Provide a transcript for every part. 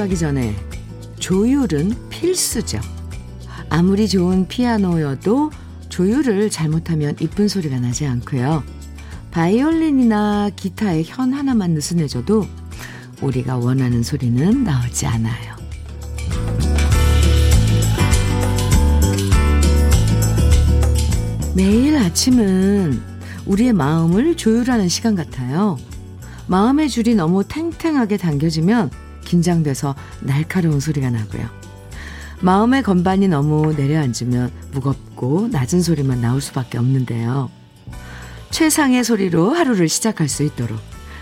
연주하기 전에 조율은 필수죠. 아무리 좋은 피아노여도 조율을 잘못하면 이쁜 소리가 나지 않고요. 바이올린이나 기타의 현 하나만 느슨해져도 우리가 원하는 소리는 나오지 않아요. 매일 아침은 우리의 마음을 조율하는 시간 같아요. 마음의 줄이 너무 탱탱하게 당겨지면 긴장돼서 날카로운 소리가 나고요. 마음의 건반이 너무 내려앉으면 무겁고 낮은 소리만 나올 수밖에 없는데요. 최상의 소리로 하루를 시작할 수 있도록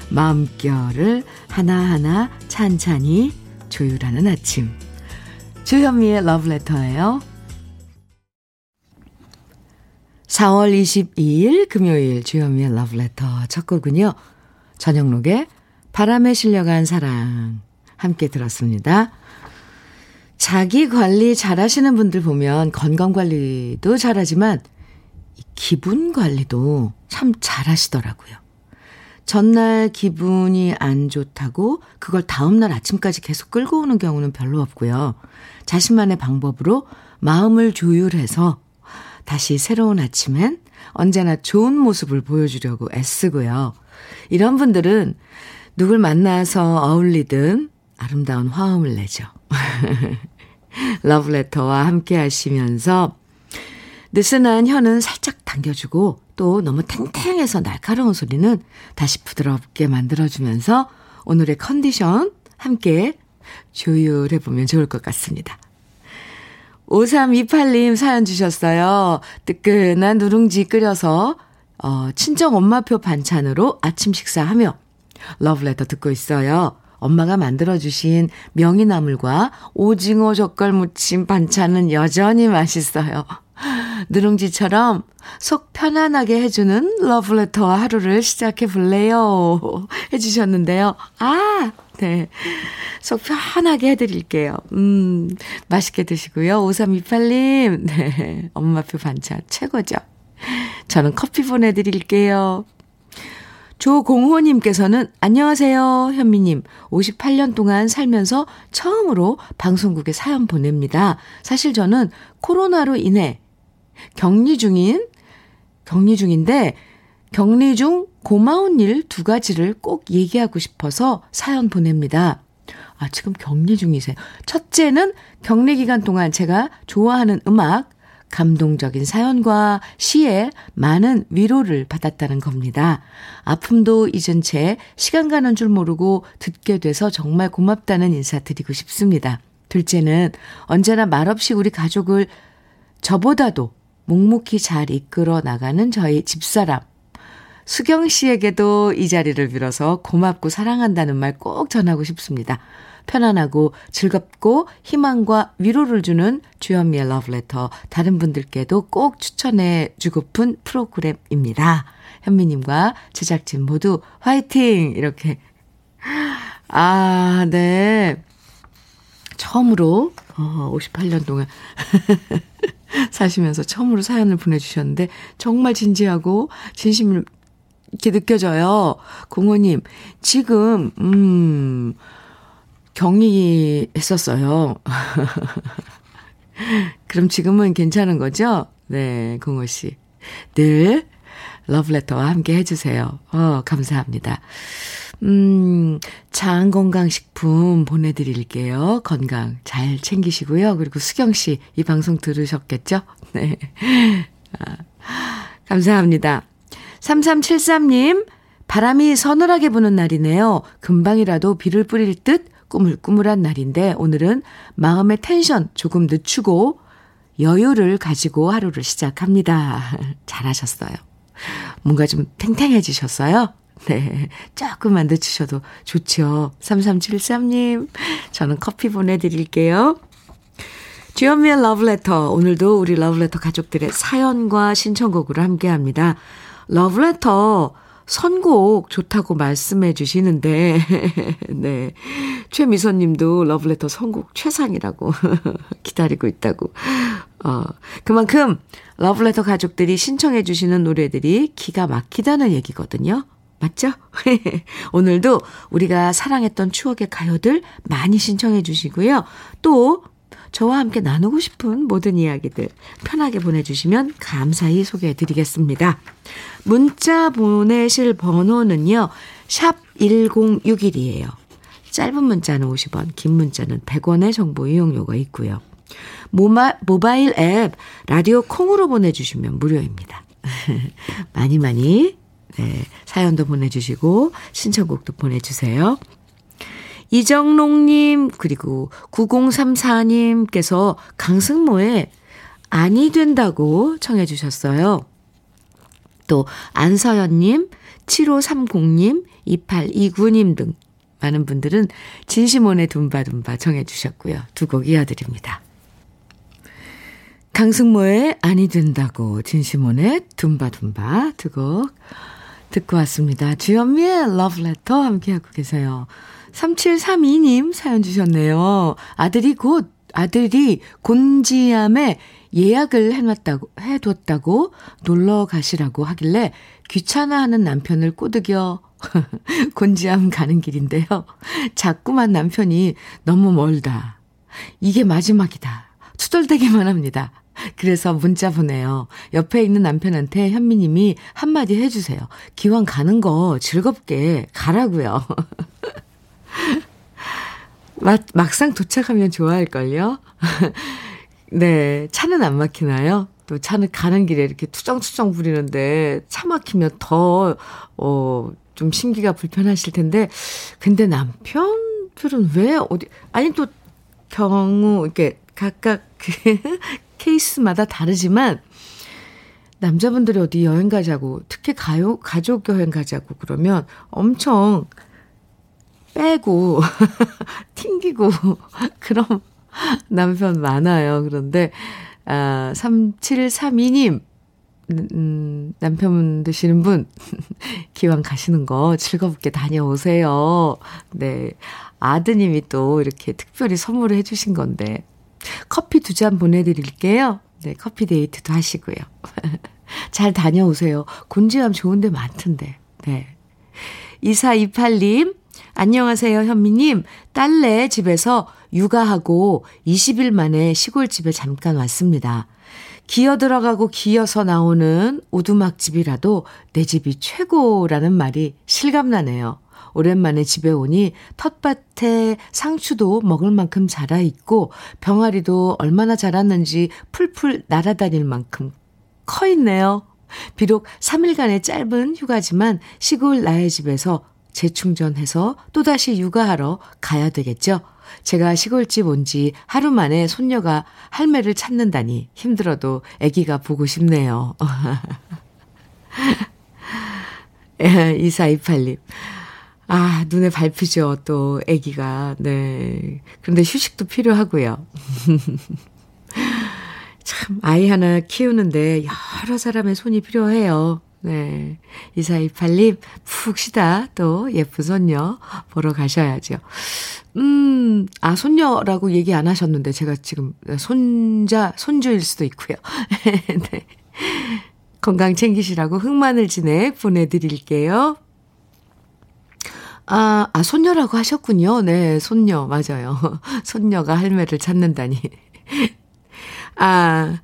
마음결을 하나하나 찬찬히 조율하는 아침. 주현미의 러브레터예요. 4월 22일 금요일 주현미의 러브레터 첫 곡은요. 저녁록에 바람에 실려간 사랑 함께 들었습니다. 자기 관리 잘 하시는 분들 보면 건강 관리도 잘하지만 기분 관리도 참 잘 하시더라고요. 전날 기분이 안 좋다고 그걸 다음날 아침까지 계속 끌고 오는 경우는 별로 없고요. 자신만의 방법으로 마음을 조율해서 다시 새로운 아침엔 언제나 좋은 모습을 보여주려고 애쓰고요. 이런 분들은 누굴 만나서 어울리든 아름다운 화음을 내죠. 러브레터와 함께 하시면서 느슨한 혀는 살짝 당겨주고 또 너무 탱탱해서 날카로운 소리는 다시 부드럽게 만들어주면서 오늘의 컨디션 함께 조율해보면 좋을 것 같습니다. 5328님 사연 주셨어요. 뜨끈한 누룽지 끓여서 어, 친정 엄마표 반찬으로 아침 식사하며 러브레터 듣고 있어요. 엄마가 만들어주신 명이나물과 오징어 젓갈 무침 반찬은 여전히 맛있어요. 누룽지처럼 속 편안하게 해주는 러브레터와 하루를 시작해 볼래요. 해주셨는데요. 아, 네. 속 편하게 해드릴게요. 음, 맛있게 드시고요. 5328님, 네. 엄마표 반찬 최고죠. 저는 커피 보내드릴게요. 조공호님께서는 안녕하세요, 현미님. 58년 동안 살면서 처음으로 방송국에 사연 보냅니다. 사실 저는 코로나로 인해 격리 중인, 격리 중인데, 격리 중 고마운 일 두 가지를 꼭 얘기하고 싶어서 사연 보냅니다. 아, 지금 격리 중이세요. 첫째는 격리 기간 동안 제가 좋아하는 음악, 감동적인 사연과 시에 많은 위로를 받았다는 겁니다. 아픔도 잊은 채 시간 가는 줄 모르고 듣게 돼서 정말 고맙다는 인사 드리고 싶습니다. 둘째는 언제나 말없이 우리 가족을 저보다도 묵묵히 잘 이끌어 나가는 저희 집사람. 수경 씨에게도 이 자리를 빌어서 고맙고 사랑한다는 말 꼭 전하고 싶습니다. 편안하고 즐겁고 희망과 위로를 주는 주현미의 러브레터 다른 분들께도 꼭 추천해 주고픈 프로그램입니다. 현미님과 제작진 모두 화이팅! 이렇게. 아, 네. 처음으로, 어, 58년 동안 사시면서 처음으로 사연을 보내주셨는데, 정말 진지하고 진심 이렇게 느껴져요. 공호님, 지금, 음, 격리했었어요. 그럼 지금은 괜찮은 거죠? 네, 공호 씨. 늘 러브레터와 함께 해주세요. 어, 감사합니다. 음, 장건강식품 보내드릴게요. 건강 잘 챙기시고요. 그리고 수경 씨, 이 방송 들으셨겠죠? 네. 아, 감사합니다. 3373님, 바람이 서늘하게 부는 날이네요. 금방이라도 비를 뿌릴 듯 꾸물꾸물한 날인데 오늘은 마음의 텐션 조금 늦추고 여유를 가지고 하루를 시작합니다. 잘하셨어요. 뭔가 좀 탱탱해지셨어요? 네. 조금만 늦추셔도 좋죠. 3373님, 저는 커피 보내드릴게요. 주현미의 러브레터. 오늘도 우리 러브레터 가족들의 사연과 신청곡으로 함께 합니다. 러브레터 선곡 좋다고 말씀해 주시는데, 네. 최미선 님도 러브레터 선곡 최상이라고 기다리고 있다고. 어, 그만큼 러브레터 가족들이 신청해 주시는 노래들이 기가 막히다는 얘기거든요. 맞죠? 오늘도 우리가 사랑했던 추억의 가요들 많이 신청해 주시고요. 또 저와 함께 나누고 싶은 모든 이야기들 편하게 보내주시면 감사히 소개해 드리겠습니다. 문자 보내실 번호는요. 샵 1061이에요. 짧은 문자는 50원, 긴 문자는 100원의 정보 이용료가 있고요. 모마, 모바일 앱 라디오 콩으로 보내주시면 무료입니다. 많이 많이 네, 사연도 보내주시고 신청곡도 보내주세요. 이정롱님 그리고 9034님께서 강승모의 아니 된다고 청해 주셨어요. 또 안서연님, 7530님, 2829님 등 많은 분들은 진심원의 둠바둠바 정해 주셨고요. 두 곡 이어드립니다. 강승모의 아니 된다고 진심원의 둠바둠바 두 곡 듣고 왔습니다. 주현미의 러브레터 함께하고 계세요. 3732님 사연 주셨네요. 아들이 곧, 아들이 곤지암에 예약을 해놨다고, 해뒀다고 놀러 가시라고 하길래 귀찮아하는 남편을 꼬드겨 곤지암 가는 길인데요. 자꾸만 남편이 너무 멀다. 이게 마지막이다. 투덜대기만 합니다. 그래서 문자 보내요. 옆에 있는 남편한테 현미님이 한마디 해주세요. 기왕 가는 거 즐겁게 가라고요. 막, 막상 도착하면 좋아할걸요? 네, 차는 안 막히나요? 또 차는 가는 길에 이렇게 투정투정 부리는데 차 막히면 더, 어, 좀 심기가 불편하실 텐데, 근데 남편들은 왜 어디, 아니 또 경우, 이렇게 각각 그 케이스마다 다르지만, 남자분들이 어디 여행 가자고, 특히 가요, 가족 여행 가자고 그러면 엄청 빼고, 튕기고, 그런 남편 많아요. 그런데, 아, 3732님, 음, 남편 되시는 분, 기왕 가시는 거 즐겁게 다녀오세요. 네. 아드님이 또 이렇게 특별히 선물을 해주신 건데, 커피 두 잔 보내드릴게요. 네, 커피 데이트도 하시고요. 잘 다녀오세요. 곤지암 좋은 데 많던데. 네. 2428님, 안녕하세요, 현미님. 딸내 집에서 육아하고 20일 만에 시골집에 잠깐 왔습니다. 기어 들어가고 기어서 나오는 오두막집이라도 내 집이 최고라는 말이 실감나네요. 오랜만에 집에 오니 텃밭에 상추도 먹을 만큼 자라 있고 병아리도 얼마나 자랐는지 풀풀 날아다닐 만큼 커 있네요. 비록 3일간의 짧은 휴가지만 시골 나의 집에서 재충전해서 또다시 육아하러 가야 되겠죠. 제가 시골집 온 지 하루 만에 손녀가 할매를 찾는다니 힘들어도 아기가 보고 싶네요. 2428님. 아, 눈에 밟히죠, 또, 아기가. 네. 그런데 휴식도 필요하고요. 참, 아이 하나 키우는데 여러 사람의 손이 필요해요. 네. 2428님, 푹 쉬다 또 예쁜 손녀 보러 가셔야죠. 음, 아, 손녀라고 얘기 안 하셨는데 제가 지금 손자, 손주일 수도 있고요. 네. 건강 챙기시라고 흑마늘 진액 보내드릴게요. 아, 아, 손녀라고 하셨군요. 네, 손녀, 맞아요. 손녀가 할매를 찾는다니. 아,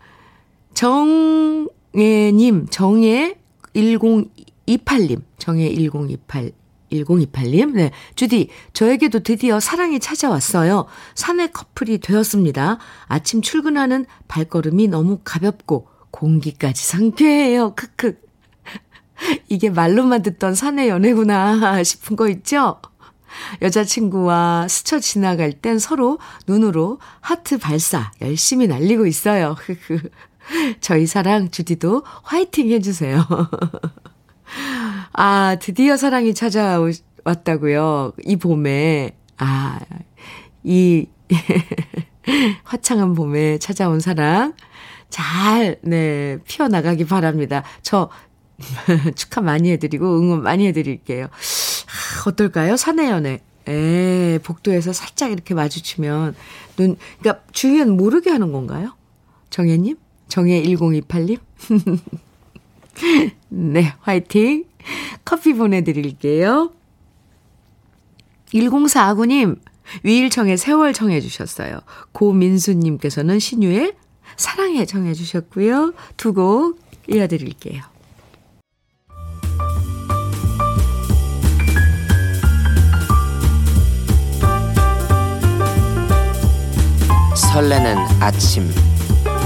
정예님, 정예 1028님, 정예 1028, 1028님, 네. 주디, 저에게도 드디어 사랑이 찾아왔어요. 사내 커플이 되었습니다. 아침 출근하는 발걸음이 너무 가볍고, 공기까지 상쾌해요. 크크. 이게 말로만 듣던 사내 연애구나 싶은 거 있죠? 여자친구와 스쳐 지나갈 땐 서로 눈으로 하트 발사 열심히 날리고 있어요. 저희 사랑 주디도 화이팅 해주세요. 아, 드디어 사랑이 찾아왔다고요. 이 봄에. 아, 이 화창한 봄에 찾아온 사랑 잘, 네, 피어나가기 바랍니다. 저 축하 많이 해드리고 응원 많이 해드릴게요. 아, 어떨까요? 사내연애. 에, 복도에서 살짝 이렇게 마주치면 눈, 그러니까 주위엔 모르게 하는 건가요? 정혜님? 정혜 1028님? 네, 화이팅! 커피 보내드릴게요. 1049님, 위일청의 세월 청해 주셨어요. 고민수님께서는 신유의 사랑해 청해 주셨고요. 두 곡 이어드릴게요. 설레는 아침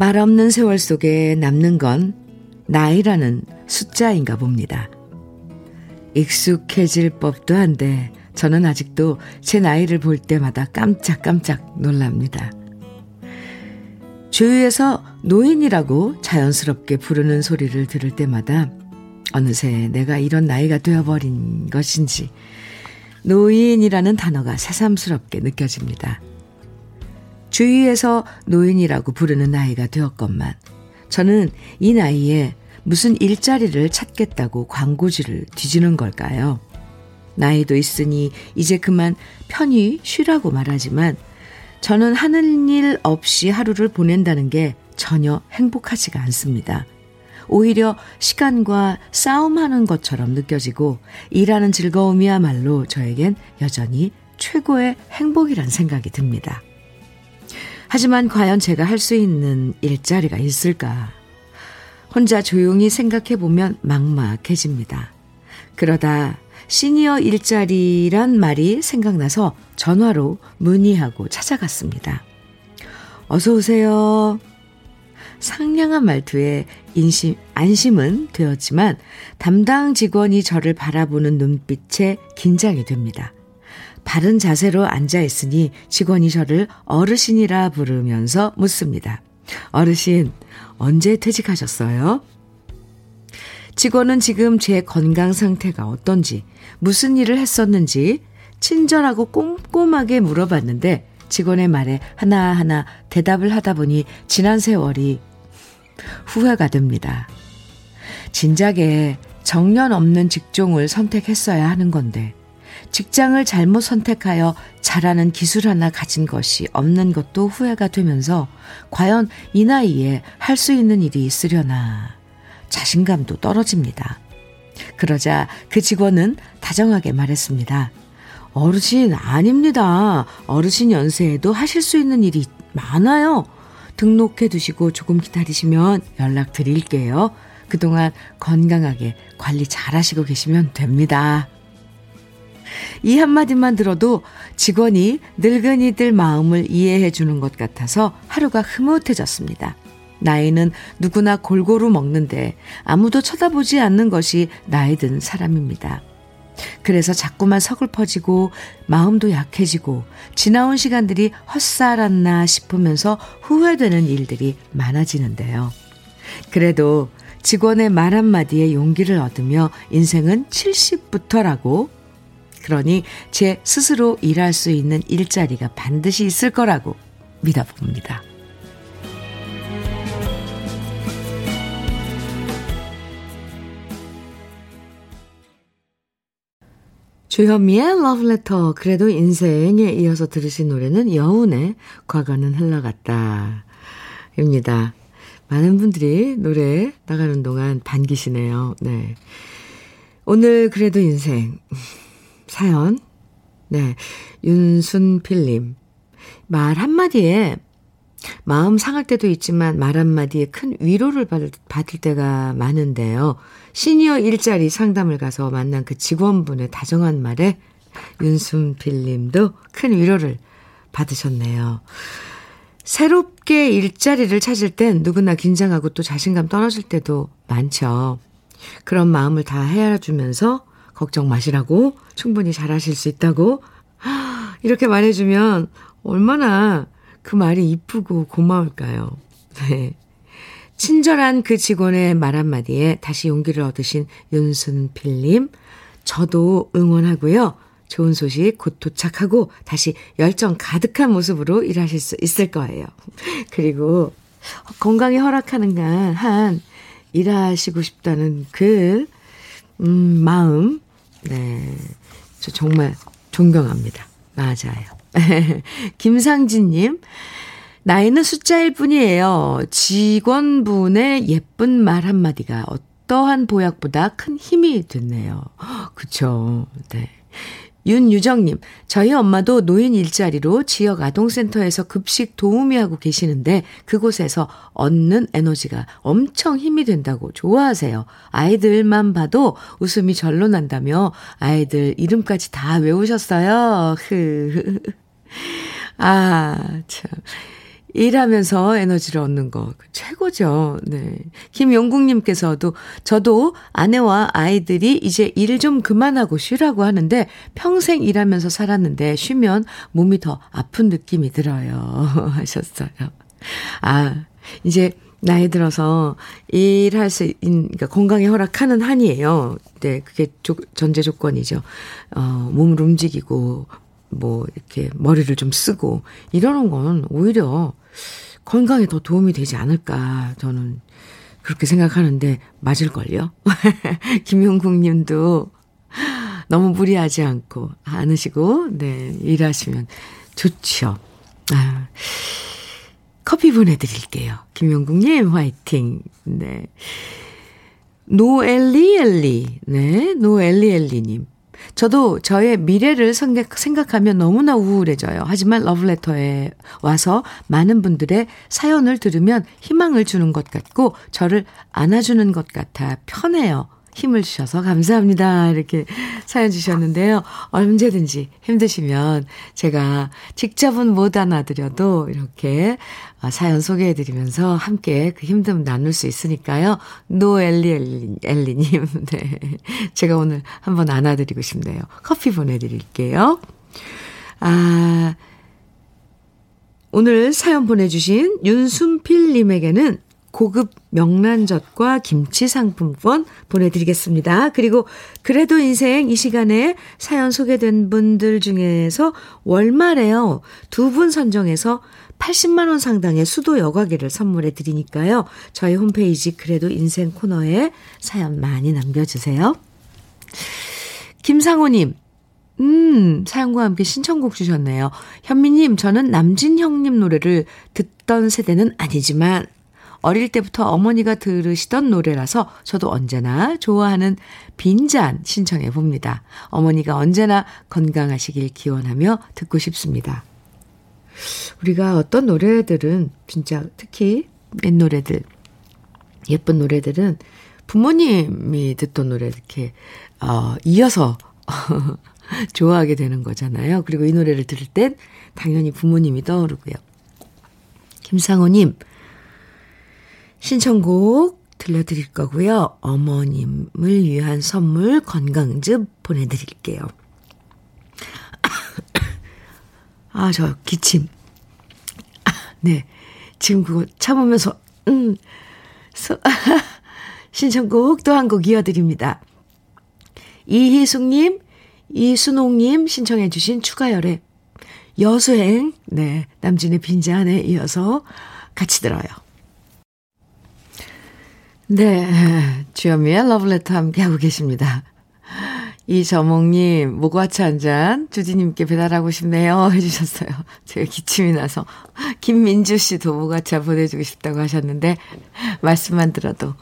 말 없는 세월 속에 남는 건 나이라는 숫자인가 봅니다. 익숙해질 법도 한데 저는 아직도 제 나이를 볼 때마다 깜짝깜짝 놀랍니다. 주위에서 노인이라고 자연스럽게 부르는 소리를 들을 때마다 어느새 내가 이런 나이가 되어버린 것인지 노인이라는 단어가 새삼스럽게 느껴집니다. 주위에서 노인이라고 부르는 나이가 되었건만 저는 이 나이에 무슨 일자리를 찾겠다고 광고지를 뒤지는 걸까요? 나이도 있으니 이제 그만 편히 쉬라고 말하지만 저는 하는 일 없이 하루를 보낸다는 게 전혀 행복하지가 않습니다. 오히려 시간과 싸움하는 것처럼 느껴지고 일하는 즐거움이야말로 저에겐 여전히 최고의 행복이란 생각이 듭니다. 하지만 과연 제가 할 수 있는 일자리가 있을까? 혼자 조용히 생각해 보면 막막해집니다. 그러다 시니어 일자리란 말이 생각나서 전화로 문의하고 찾아갔습니다. 어서 오세요. 상냥한 말투에 인심, 안심은 되었지만 담당 직원이 저를 바라보는 눈빛에 긴장이 됩니다. 바른 자세로 앉아 있으니 직원이 저를 어르신이라 부르면서 묻습니다. 어르신, 언제 퇴직하셨어요? 직원은 지금 제 건강 상태가 어떤지, 무슨 일을 했었는지 친절하고 꼼꼼하게 물어봤는데 직원의 말에 하나하나 대답을 하다 보니 지난 세월이 후회가 됩니다. 진작에 정년 없는 직종을 선택했어야 하는 건데 직장을 잘못 선택하여 잘하는 기술 하나 가진 것이 없는 것도 후회가 되면서 과연 이 나이에 할 수 있는 일이 있으려나 자신감도 떨어집니다. 그러자 그 직원은 다정하게 말했습니다. 어르신, 아닙니다. 어르신 연세에도 하실 수 있는 일이 많아요. 등록해 두시고 조금 기다리시면 연락 드릴게요. 그동안 건강하게 관리 잘 하시고 계시면 됩니다. 이 한마디만 들어도 직원이 늙은이들 마음을 이해해 주는 것 같아서 하루가 흐뭇해졌습니다. 나이는 누구나 골고루 먹는데 아무도 쳐다보지 않는 것이 나이 든 사람입니다. 그래서 자꾸만 서글퍼지고 마음도 약해지고 지나온 시간들이 헛살았나 싶으면서 후회되는 일들이 많아지는데요. 그래도 직원의 말 한마디에 용기를 얻으며 인생은 70부터라고 그러니 제 스스로 일할 수 있는 일자리가 반드시 있을 거라고 믿어봅니다. 주현미의 러브레터 그래도 인생에 이어서 들으신 노래는 여운의 과거는 흘러갔다 입니다. 많은 분들이 노래 나가는 동안 반기시네요. 네. 오늘 그래도 인생 사연. 네. 윤순필님. 말 한마디에 마음 상할 때도 있지만 말 한마디에 큰 위로를 받을, 받을 때가 많은데요. 시니어 일자리 상담을 가서 만난 그 직원분의 다정한 말에 윤순필 님도 큰 위로를 받으셨네요. 새롭게 일자리를 찾을 땐 누구나 긴장하고 또 자신감 떨어질 때도 많죠. 그런 마음을 다 헤아려주면서 걱정 마시라고 충분히 잘하실 수 있다고 이렇게 말해주면 얼마나 그 말이 이쁘고 고마울까요? 네. 친절한 그 직원의 말 한마디에 다시 용기를 얻으신 윤순필님, 저도 응원하고요. 좋은 소식 곧 도착하고 다시 열정 가득한 모습으로 일하실 수 있을 거예요. 그리고 건강이 허락하는 한 일하시고 싶다는 그, 음, 마음, 네. 저 정말 존경합니다. 맞아요. 김상진님, 나이는 숫자일 뿐이에요. 직원분의 예쁜 말 한마디가 어떠한 보약보다 큰 힘이 됐네요. 그쵸. 네. 윤유정님, 저희 엄마도 노인 일자리로 지역 아동센터에서 급식 도우미 하고 계시는데 그곳에서 얻는 에너지가 엄청 힘이 된다고 좋아하세요. 아이들만 봐도 웃음이 절로 난다며 아이들 이름까지 다 외우셨어요. 아, 참. 일하면서 에너지를 얻는 거 최고죠. 네. 김용국님께서도 저도 아내와 아이들이 이제 일좀 그만하고 쉬라고 하는데 평생 일하면서 살았는데 쉬면 몸이 더 아픈 느낌이 들어요. 하셨어요. 아, 이제 나이 들어서 일할 수 있는, 그러니까 건강에 허락하는 한이에요. 네, 그게 조, 전제 조건이죠. 어, 몸을 움직이고, 뭐, 이렇게 머리를 좀 쓰고, 이러는 건 오히려 건강에 더 도움이 되지 않을까 저는 그렇게 생각하는데 맞을걸요? 김용국 님도 너무 무리하지 않고 않으시고 네 일하시면 좋죠. 아, 커피 보내드릴게요. 김용국 님 화이팅. 네. 노엘리엘리 네 노엘리엘리님 저도 저의 미래를 생각, 하면 너무나 우울해져요. 하지만 러브레터에 와서 많은 분들의 사연을 들으면 희망을 주는 것 같고 저를 안아주는 것 같아 편해요. 힘을 주셔서 감사합니다. 이렇게 사연 주셨는데요. 언제든지 힘드시면 제가 직접은 못 안아드려도 이렇게 사연 소개해드리면서 함께 그 힘듦 나눌 수 있으니까요. 노엘리 엘리, 엘리님. 네. 제가 오늘 한번 안아드리고 싶네요. 커피 보내드릴게요. 아, 오늘 사연 보내주신 윤순필님에게는 고급 명란젓과 김치 상품권 보내드리겠습니다. 그리고 그래도 인생 이 시간에 사연 소개된 분들 중에서 월말에요. 두 분 선정해서 80만원 상당의 수도 여과기를 선물해 드리니까요. 저희 홈페이지 그래도 인생 코너에 사연 많이 남겨주세요. 김상호님, 음, 사연과 함께 신청곡 주셨네요. 현미님, 저는 남진형님 노래를 듣던 세대는 아니지만 어릴 때부터 어머니가 들으시던 노래라서 저도 언제나 좋아하는 빈잔 신청해 봅니다. 어머니가 언제나 건강하시길 기원하며 듣고 싶습니다. 우리가 어떤 노래들은 진짜 특히 옛 노래들, 예쁜 노래들은 부모님이 듣던 노래 이렇게, 어, 이어서 좋아하게 되는 거잖아요. 그리고 이 노래를 들을 땐 당연히 부모님이 떠오르고요. 김상호님, 신청곡 들려드릴 거고요. 어머님을 위한 선물 건강즙 보내드릴게요. 아, 저 기침. 네. 지금 그거 참으면서, 음, 소, 신청곡 또 한 곡 이어드립니다. 이희숙님, 이순옥님 신청해주신 추가열의 여수행, 네, 남진의 빈잔에 이어서 같이 들어요. 네. 주현미의 러브레터 함께하고 계십니다. 이저몽님, 모과차 한 잔, 주디님께 배달하고 싶네요. 해주셨어요. 제가 기침이 나서. 김민주 씨도 모과차 보내주고 싶다고 하셨는데, 말씀만 들어도,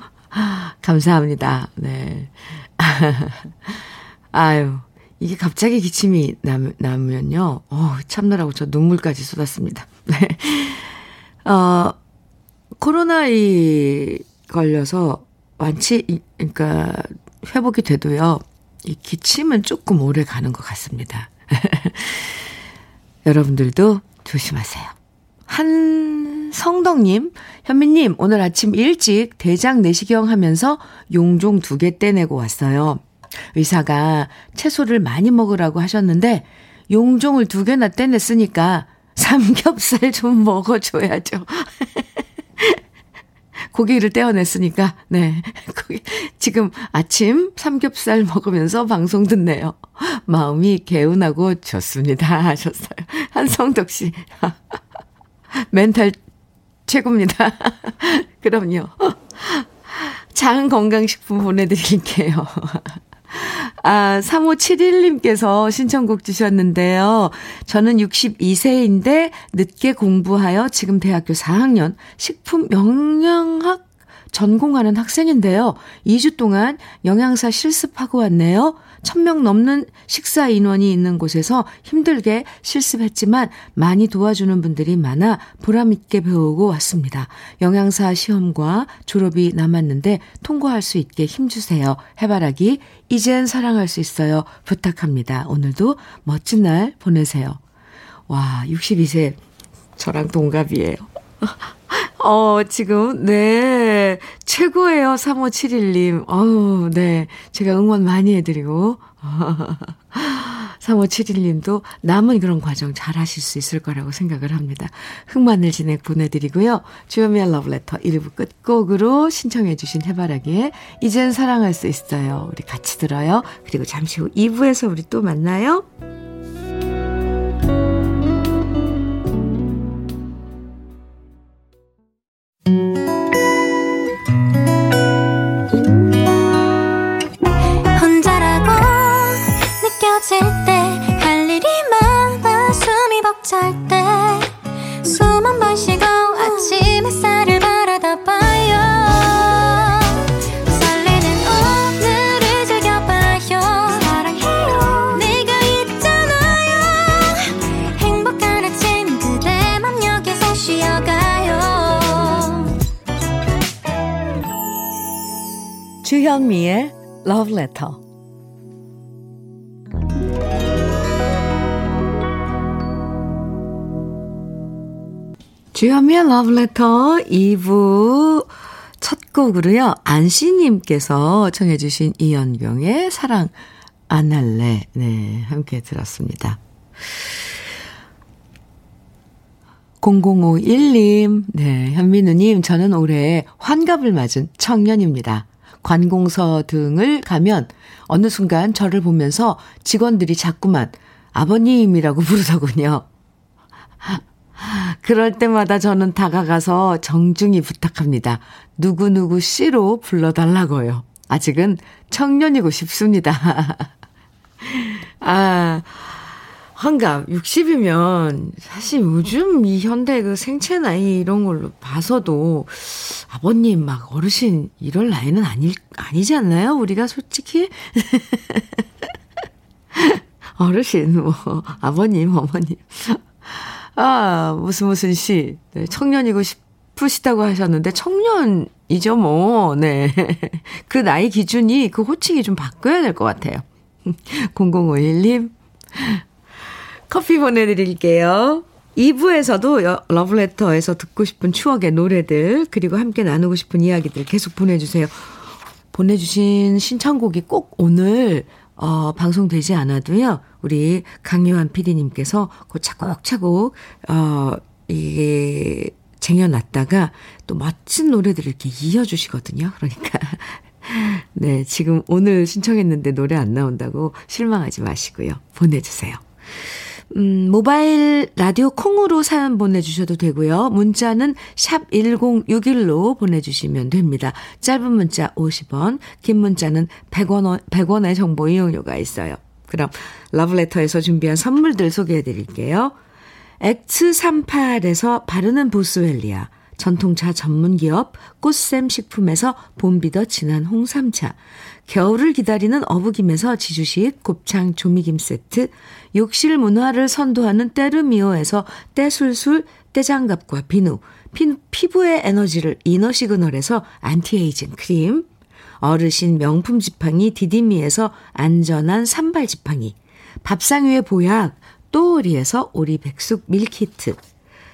감사합니다. 네. 아유, 이게 갑자기 기침이 남, 나면요. 어 참느라고 저 눈물까지 쏟았습니다. 네. 어, 코로나 이 걸려서 완치, 그러니까 회복이 돼도요, 이 기침은 조금 오래 가는 것 같습니다. 여러분들도 조심하세요. 한성덕님, 현미님, 오늘 아침 일찍 대장 내시경 하면서 용종 두 개 떼내고 왔어요. 의사가 채소를 많이 먹으라고 하셨는데, 용종을 두 개나 떼냈으니까 삼겹살 좀 먹어줘야죠. 고기를 떼어냈으니까, 네. 지금 아침 삼겹살 먹으면서 방송 듣네요. 마음이 개운하고 좋습니다. 하셨어요. 한성덕 씨. 멘탈 최고입니다. 그럼요. 장 건강식품 보내드릴게요. 아, 3571님께서 신청곡 주셨는데요. 저는 62세인데 늦게 공부하여 지금 대학교 4학년 식품 영양학 전공하는 학생인데요. 2주 동안 영양사 실습하고 왔네요. 1000명 넘는 식사 인원이 있는 곳에서 힘들게 실습했지만 많이 도와주는 분들이 많아 보람있게 배우고 왔습니다. 영양사 시험과 졸업이 남았는데 통과할 수 있게 힘주세요. 해바라기, 이젠 사랑할 수 있어요. 부탁합니다. 오늘도 멋진 날 보내세요. 와, 62세 저랑 동갑이에요. 어, 지금, 네. 최고예요. 3571님. 어우, 네. 제가 응원 많이 해드리고. 3571님도 남은 그런 과정 잘 하실 수 있을 거라고 생각을 합니다. 흑마늘 진액 보내드리고요. 주요미의 러브레터 1부 끝곡으로 신청해주신 해바라기에 이젠 사랑할 수 있어요. 우리 같이 들어요. 그리고 잠시 후 2부에서 우리 또 만나요. Letter. 주현미의 Letter 2부 첫 곡으로요. 안씨님께서 청해 주신 이연경의 사랑 안 할래. 네, 함께 들었습니다. 0051님, 네, 현민우님, 저는 올해 환갑을 맞은 청년입니다. 관공서 등을 가면 어느 순간 저를 보면서 직원들이 자꾸만 아버님이라고 부르더군요. 그럴 때마다 저는 다가가서 정중히 부탁합니다. 누구누구 씨로 불러달라고요. 아직은 청년이고 싶습니다. 아, 환갑 60이면 사실 요즘 이 현대 그 생체 나이 이런 걸로 봐서도 아버님 막 어르신 이럴 나이는 아니 아니지 않나요? 우리가 솔직히? 어르신 뭐 아버님 어머님. 아 무슨 무슨 씨. 네, 청년이고 싶으시다고 하셨는데 청년이죠 뭐. 네. 그 나이 기준이 그 호칭이 좀 바꿔야 될 것 같아요. 0051님 커피 보내드릴게요. 2부에서도 러브레터에서 듣고 싶은 추억의 노래들, 그리고 함께 나누고 싶은 이야기들 계속 보내주세요. 보내주신 신청곡이 꼭 오늘, 어, 방송되지 않아도요, 우리 강요한 PD님께서 그 차곡차곡, 어, 이게, 쟁여놨다가 또 멋진 노래들을 이렇게 이어주시거든요. 그러니까. 네, 지금 오늘 신청했는데 노래 안 나온다고 실망하지 마시고요. 보내주세요. 음, 모바일 라디오 콩으로 사연 보내주셔도 되고요. 문자는 샵 1061로 보내주시면 됩니다. 짧은 문자 50원, 긴 문자는 100원, 100원의 정보 이용료가 있어요. 그럼 러브레터에서 준비한 선물들 소개해 드릴게요. 엑츠38에서 바르는 보스웰리아, 전통차 전문기업 꽃샘 식품에서 봄비더 진한 홍삼차, 겨울을 기다리는 어부김에서 지주식 곱창 조미김 세트, 욕실 문화를 선도하는 때르미오에서 때술술 때장갑과 비누, 피, 피부의 에너지를 이너 시그널에서 안티에이징 크림, 어르신 명품 지팡이 디디미에서 안전한 세발 지팡이, 밥상 위의 보약 또오리에서 오리백숙 밀키트,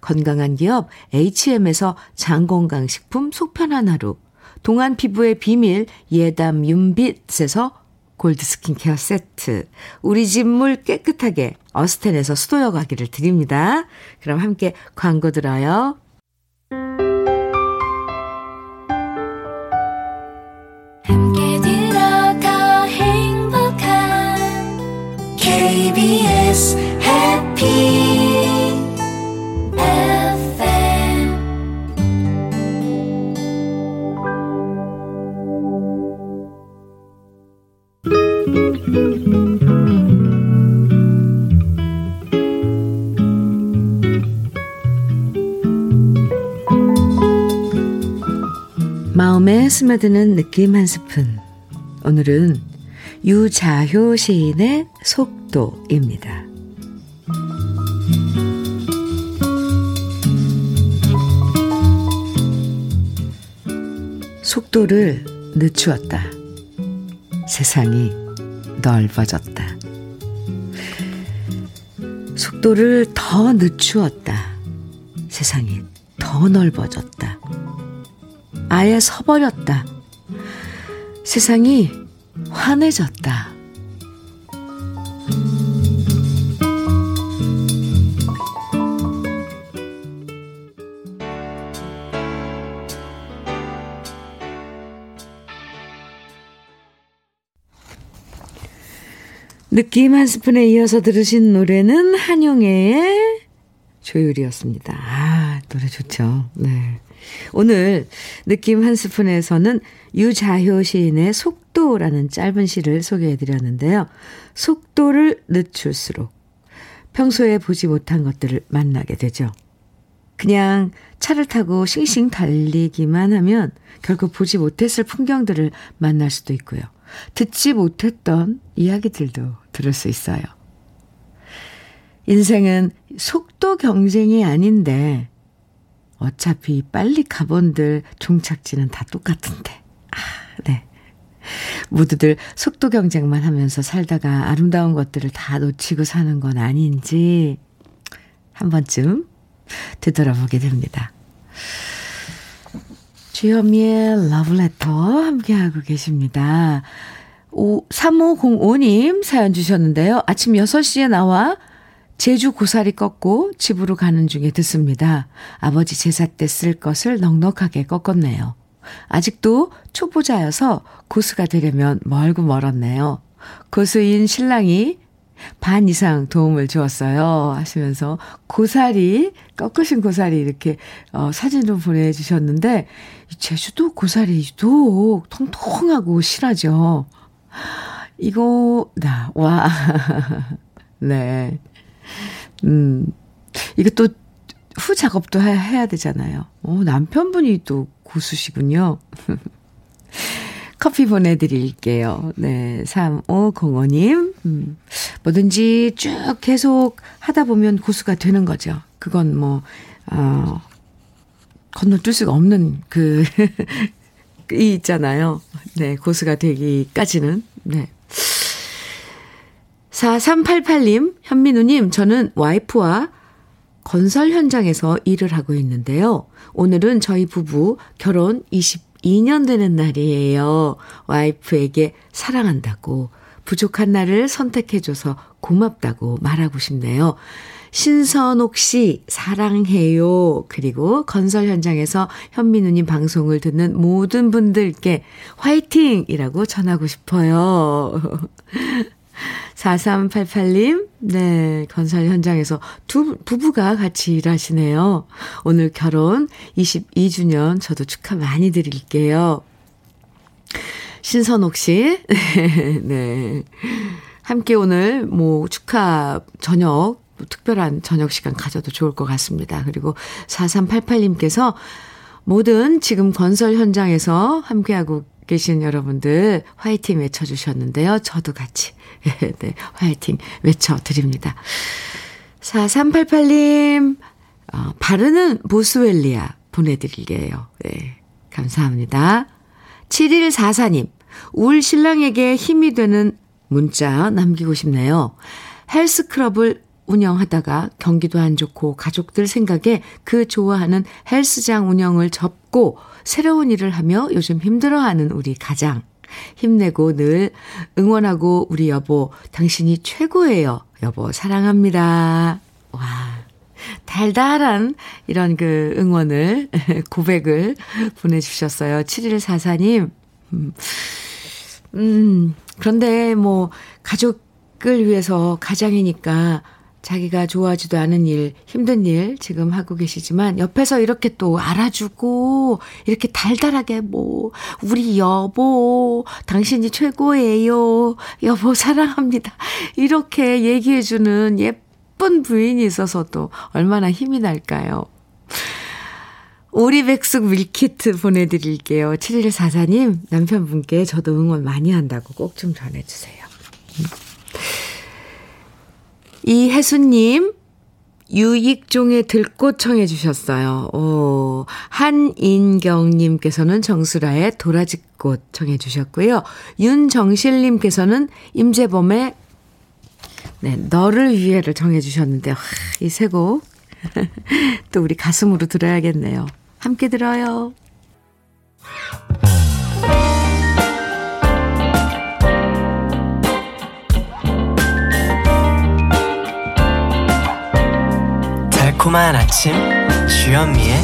건강한 기업 HM에서 장건강식품 속편한 하루, 동안 피부의 비밀 예담 윤빛에서 골드 스킨케어 세트, 우리 집 물 깨끗하게 어스텐에서 수도 여과기를 드립니다. 그럼 함께 광고 들어요. 스며드는 느낌 한 스푼. 오늘은 유자효 시인의 속도입니다. 속도를 늦추었다. 세상이 넓어졌다. 속도를 더 늦추었다. 세상이 더 넓어졌다. 아예 서버렸다. 세상이 환해졌다. 느낌 한 스푼에 이어서 들으신 노래는 한용애의 조율이었습니다. 아, 노래 좋죠. 네. 오늘 느낌 한 스푼에서는 유자효 시인의 속도라는 짧은 시를 소개해 드렸는데요. 속도를 늦출수록 평소에 보지 못한 것들을 만나게 되죠. 그냥 차를 타고 싱싱 달리기만 하면 결국 보지 못했을 풍경들을 만날 수도 있고요. 듣지 못했던 이야기들도 들을 수 있어요. 인생은 속도 경쟁이 아닌데 어차피 빨리 가본들 종착지는 다 똑같은데. 아, 네. 모두들 속도 경쟁만 하면서 살다가 아름다운 것들을 다 놓치고 사는 건 아닌지 한 번쯤 되돌아보게 됩니다. 주현미의 러브레터 함께하고 계십니다. 오, 3505님 사연 주셨는데요. 아침 6시에 나와 제주 고사리 꺾고 집으로 가는 중에 듣습니다. 아버지 제사 때 쓸 것을 넉넉하게 꺾었네요. 아직도 초보자여서 고수가 되려면 멀고 멀었네요. 고수인 신랑이 반 이상 도움을 주었어요. 하시면서 고사리, 꺾으신 고사리 이렇게 어, 사진으로 보내주셨는데, 제주도 고사리 도 통통하고 실하죠. 이거, 나, 와. 네. 음, 이것도 후 작업도 해야, 해야 되잖아요. 오, 남편분이 또 고수시군요. 커피 보내드릴게요. 네, 3505님. 음, 뭐든지 쭉 계속 하다 보면 고수가 되는 거죠. 그건 뭐, 어, 건너뛸 수가 없는 그, 이 있잖아요. 네, 고수가 되기까지는. 네. 4388님, 현민우님, 저는 와이프와 건설 현장에서 일을 하고 있는데요. 오늘은 저희 부부 결혼 22년 되는 날이에요. 와이프에게 사랑한다고, 부족한 날을 선택해줘서 고맙다고 말하고 싶네요. 신선옥 씨, 사랑해요. 그리고 건설 현장에서 현민우님 방송을 듣는 모든 분들께 화이팅이라고 전하고 싶어요. 4388님, 네, 건설 현장에서 두 부부가 같이 일하시네요. 오늘 결혼 22주년 저도 축하 많이 드릴게요. 신선옥 씨, 네. 함께 오늘 뭐 축하 저녁, 특별한 저녁 시간 가져도 좋을 것 같습니다. 그리고 4388님께서 모든 지금 건설 현장에서 함께하고 계신 여러분들 화이팅 외쳐주셨는데요. 저도 같이 네, 화이팅 외쳐드립니다. 4388님, 어, 바르는 보스웰리아 보내드릴게요. 네. 감사합니다. 7144님, 울 신랑에게 힘이 되는 문자 남기고 싶네요. 헬스클럽을 운영하다가 경기도 안 좋고 가족들 생각에 그 좋아하는 헬스장 운영을 접고 새로운 일을 하며 요즘 힘들어하는 우리 가장. 힘내고 늘 응원하고 우리 여보, 당신이 최고예요. 여보, 사랑합니다. 와. 달달한 이런 그 응원을, 고백을 보내주셨어요. 7144님. 음, 음, 그런데 뭐, 가족을 위해서 가장이니까 자기가 좋아하지도 않은 일, 힘든 일 지금 하고 계시지만 옆에서 이렇게 또 알아주고 이렇게 달달하게 뭐 우리 여보 당신이 최고예요. 여보 사랑합니다. 이렇게 얘기해 주는 예쁜 부인이 있어서도 얼마나 힘이 날까요? 오리백숙 밀키트 보내드릴게요. 7144님, 남편분께 저도 응원 많이 한다고 꼭 좀 전해주세요. 이혜수님, 유익종의 들꽃 청해 주셨어요. 오, 한인경님께서는 정수라의 도라지꽃 청해 주셨고요. 윤정실님께서는 임재범의 네, 너를 위해를 정해 주셨는데, 이 세 곡. 또 우리 가슴으로 들어야겠네요. 함께 들어요. 달콤한 아침 주현미의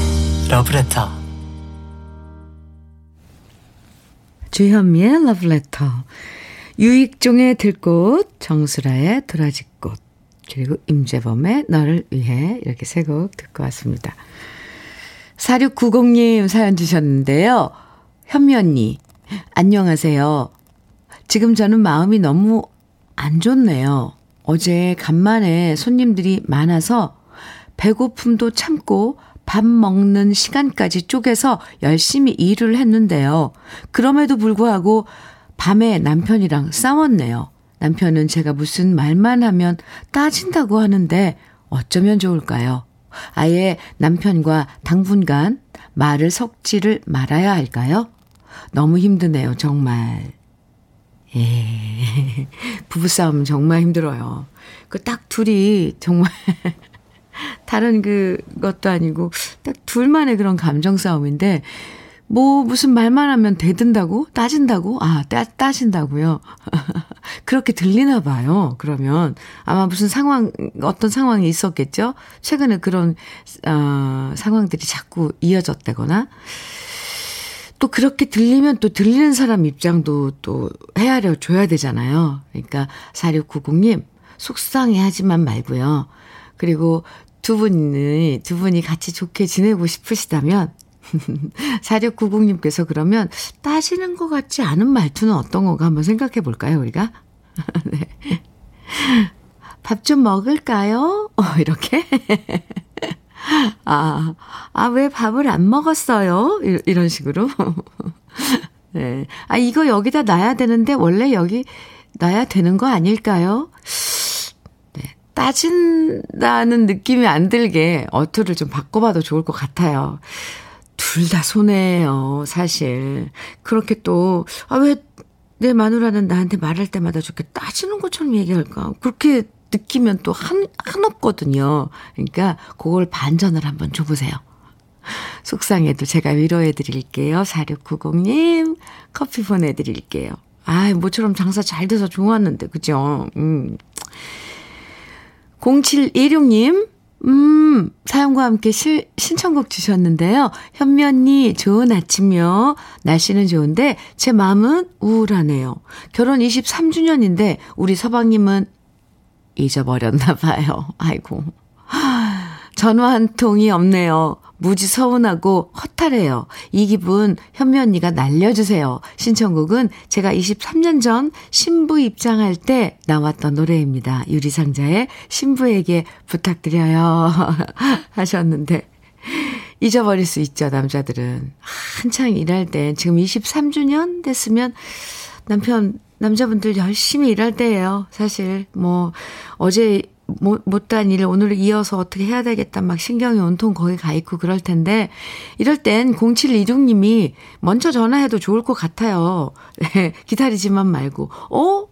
러브레터 주현미의 러브레터 유익종의 들꽃 정수라의 도라지꽃 그리고 임재범의 너를 위해 이렇게 세 곡 듣고 왔습니다. 4690님 사연 주셨는데요. 현미 언니 안녕하세요. 지금 저는 마음이 너무 안 좋네요. 어제 간만에 손님들이 많아서 배고픔도 참고 밥 먹는 시간까지 쪼개서 열심히 일을 했는데요. 그럼에도 불구하고 밤에 남편이랑 싸웠네요. 남편은 제가 무슨 말만 하면 따진다고 하는데 어쩌면 좋을까요? 아예 남편과 당분간 말을 섞지를 말아야 할까요? 너무 힘드네요, 정말. 예. 부부싸움은 정말 힘들어요. 그 딱 둘이 정말 다른 그 것도 아니고 딱 둘만의 그런 감정 싸움인데 뭐 무슨 말만 하면 대든다고? 따진다고? 아 따, 따진다고요? 그렇게 들리나 봐요 그러면. 아마 무슨 상황 어떤 상황이 있었겠죠? 최근에 그런 어, 상황들이 자꾸 이어졌다거나. 또 그렇게 들리면 또 들리는 사람 입장도 또 헤아려 줘야 되잖아요. 그러니까 4690님 속상해 하지만 말고요. 그리고 두 분이, 두 분이 같이 좋게 지내고 싶으시다면, 4690님께서 그러면 따지는 것 같지 않은 말투는 어떤 건가 한번 생각해 볼까요, 우리가? 네. 밥 좀 먹을까요? 어, 이렇게? 아, 아, 왜 밥을 안 먹었어요? 이런 식으로. 네. 아, 이거 여기다 놔야 되는데 원래 여기 놔야 되는 거 아닐까요? 따진다는 느낌이 안 들게 어투를 좀 바꿔봐도 좋을 것 같아요. 둘 다 손해예요, 사실. 그렇게 또, 아, 왜 내 마누라는 나한테 말할 때마다 저렇게 따지는 것처럼 얘기할까? 그렇게 느끼면 또 한, 한없거든요. 그러니까 그걸 반전을 한번 줘보세요. 속상해도 제가 위로해 드릴게요. 4690님, 커피 보내드릴게요. 아, 모처럼 장사 잘 돼서 좋았는데, 그죠? 음. 0716님, 음, 사연과 함께 실, 신청곡 주셨는데요. 현미 언니, 좋은 아침이요. 날씨는 좋은데, 제 마음은 우울하네요. 결혼 23주년인데, 우리 서방님은 잊어버렸나 봐요. 아이고. 전화 한 통이 없네요. 무지 서운하고 허탈해요. 이 기분 현미 언니가 날려주세요. 신청곡은 제가 23년 전 신부 입장할 때 나왔던 노래입니다. 유리상자의 신부에게 부탁드려요. 하셨는데 잊어버릴 수 있죠, 남자들은. 한창 일할 때 지금 23주년 됐으면 남편 남자분들 열심히 일할 때예요. 사실 뭐 어제 못, 못한 일을 오늘 이어서 어떻게 해야 되겠다 막 신경이 온통 거기 가 있고 그럴 텐데 이럴 땐 0726님이 먼저 전화해도 좋을 것 같아요. 네, 기다리지만 말고 어?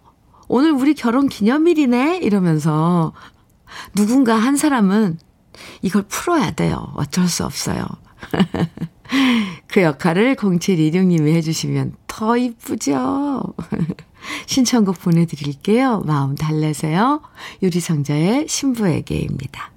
오늘 우리 결혼 기념일이네? 이러면서 누군가 한 사람은 이걸 풀어야 돼요. 어쩔 수 없어요. 그 역할을 0726님이 해주시면 더 이쁘죠? 신청곡 보내드릴게요. 마음 달래세요. 유리상자의 신부에게입니다.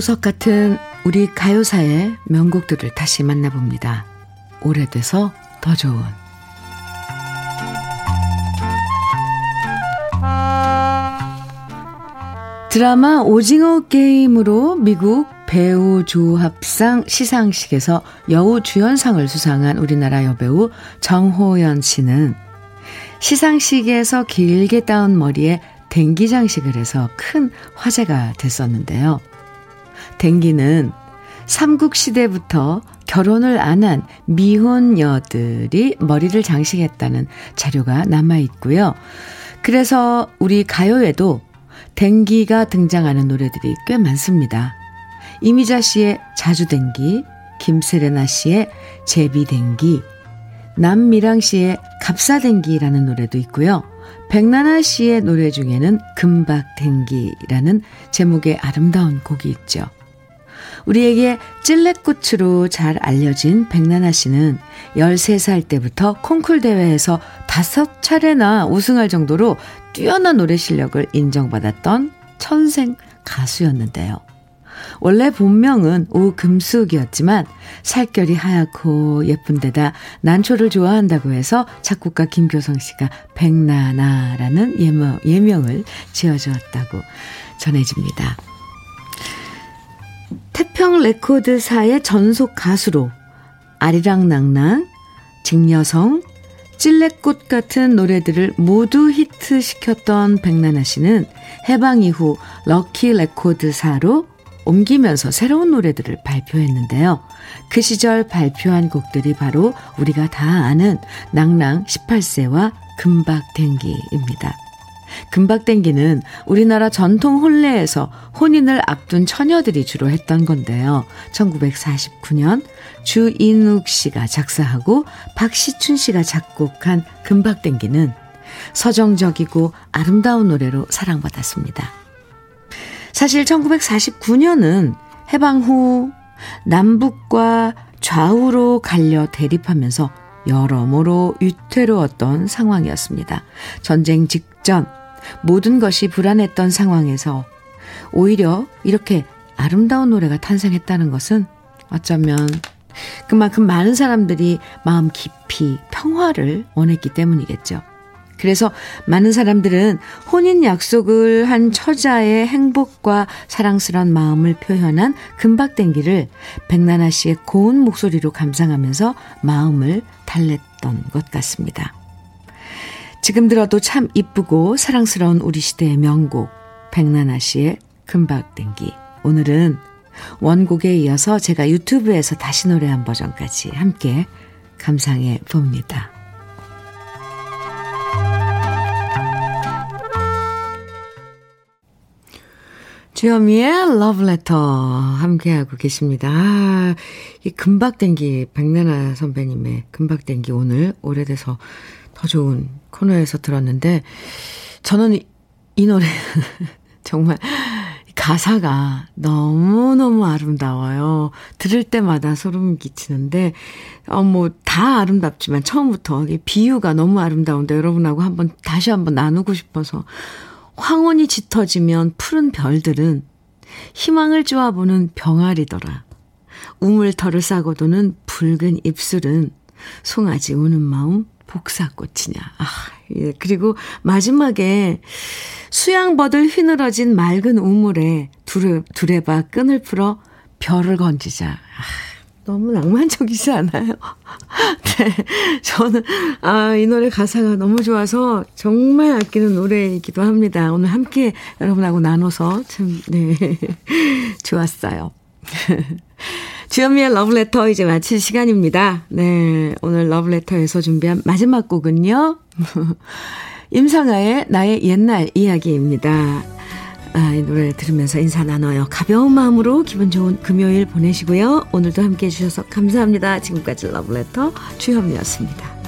보석 같은 우리 가요사의 명곡들을 다시 만나봅니다. 오래돼서 더 좋은 드라마 오징어 게임으로 미국 배우 조합상 시상식에서 여우 주연상을 수상한 우리나라 여배우 정호연 씨는 시상식에서 길게 따은 머리에 댕기 장식을 해서 큰 화제가 됐었는데요. 댕기는 삼국시대부터 결혼을 안 한 미혼녀들이 머리를 장식했다는 자료가 남아 있고요. 그래서 우리 가요에도 댕기가 등장하는 노래들이 꽤 많습니다. 이미자 씨의 자주댕기, 김세레나 씨의 제비댕기, 남미랑 씨의 갑사댕기라는 노래도 있고요. 백나나 씨의 노래 중에는 금박댕기라는 제목의 아름다운 곡이 있죠. 우리에게 찔레꽃으로 잘 알려진 백나나 씨는 13살 때부터 콩쿨 대회에서 다섯 차례나 우승할 정도로 뛰어난 노래 실력을 인정받았던 천생 가수였는데요. 원래 본명은 오금숙이었지만 살결이 하얗고 예쁜 데다 난초를 좋아한다고 해서 작곡가 김교성 씨가 백난아라는 예명, 예명을 지어주었다고 전해집니다. 태평 레코드사의 전속 가수로 아리랑낭랑, 직녀성, 찔레꽃 같은 노래들을 모두 히트시켰던 백난아 씨는 해방 이후 럭키 레코드사로 옮기면서 새로운 노래들을 발표했는데요. 그 시절 발표한 곡들이 바로 우리가 다 아는 낭낭 18세와 금박댕기입니다. 금박댕기는 우리나라 전통 혼례에서 혼인을 앞둔 처녀들이 주로 했던 건데요. 1949년 주인욱 씨가 작사하고 박시춘 씨가 작곡한 금박댕기는 서정적이고 아름다운 노래로 사랑받았습니다. 사실 1949년은 해방 후 남북과 좌우로 갈려 대립하면서 여러모로 위태로웠던 상황이었습니다. 전쟁 직전 모든 것이 불안했던 상황에서 오히려 이렇게 아름다운 노래가 탄생했다는 것은 어쩌면 그만큼 많은 사람들이 마음 깊이 평화를 원했기 때문이겠죠. 그래서 많은 사람들은 혼인 약속을 한 처자의 행복과 사랑스런 마음을 표현한 금박댕기를 백나나 씨의 고운 목소리로 감상하면서 마음을 달랬던 것 같습니다. 지금 들어도 참 이쁘고 사랑스러운 우리 시대의 명곡 백나나 씨의 금박댕기. 오늘은 원곡에 이어서 제가 유튜브에서 다시 노래한 버전까지 함께 감상해 봅니다. 주현미의 러브레터 함께하고 계십니다. 아, 이 금박댕기 백나나 선배님의 금박댕기 오늘 오래돼서 더 좋은 코너에서 들었는데 저는 이, 이 노래 정말 가사가 너무너무 아름다워요. 들을 때마다 소름 끼치는데, 어, 뭐, 다 아름답지만 처음부터 이 비유가 너무 아름다운데 여러분하고 한번, 다시 한번 나누고 싶어서. 황혼이 짙어지면 푸른 별들은 희망을 쪼아보는 병아리더라. 우물털을 싸고 도는 붉은 입술은 송아지 우는 마음 복사꽃이냐. 아, 예. 그리고 마지막에 수양버들 휘늘어진 맑은 우물에 두레, 두레바 끈을 풀어 별을 건지자. 아, 너무 낭만적이지 않아요? 네. 저는, 아, 이 노래 가사가 너무 좋아서 정말 아끼는 노래이기도 합니다. 오늘 함께 여러분하고 나눠서 참, 네. 좋았어요. 주현미의 러브레터 이제 마칠 시간입니다. 네. 오늘 러브레터에서 준비한 마지막 곡은요. 임상아의 나의 옛날 이야기입니다. 아, 이 노래 들으면서 인사 나눠요. 가벼운 마음으로 기분 좋은 금요일 보내시고요. 오늘도 함께 해주셔서 감사합니다. 지금까지 러브레터 주현미였습니다.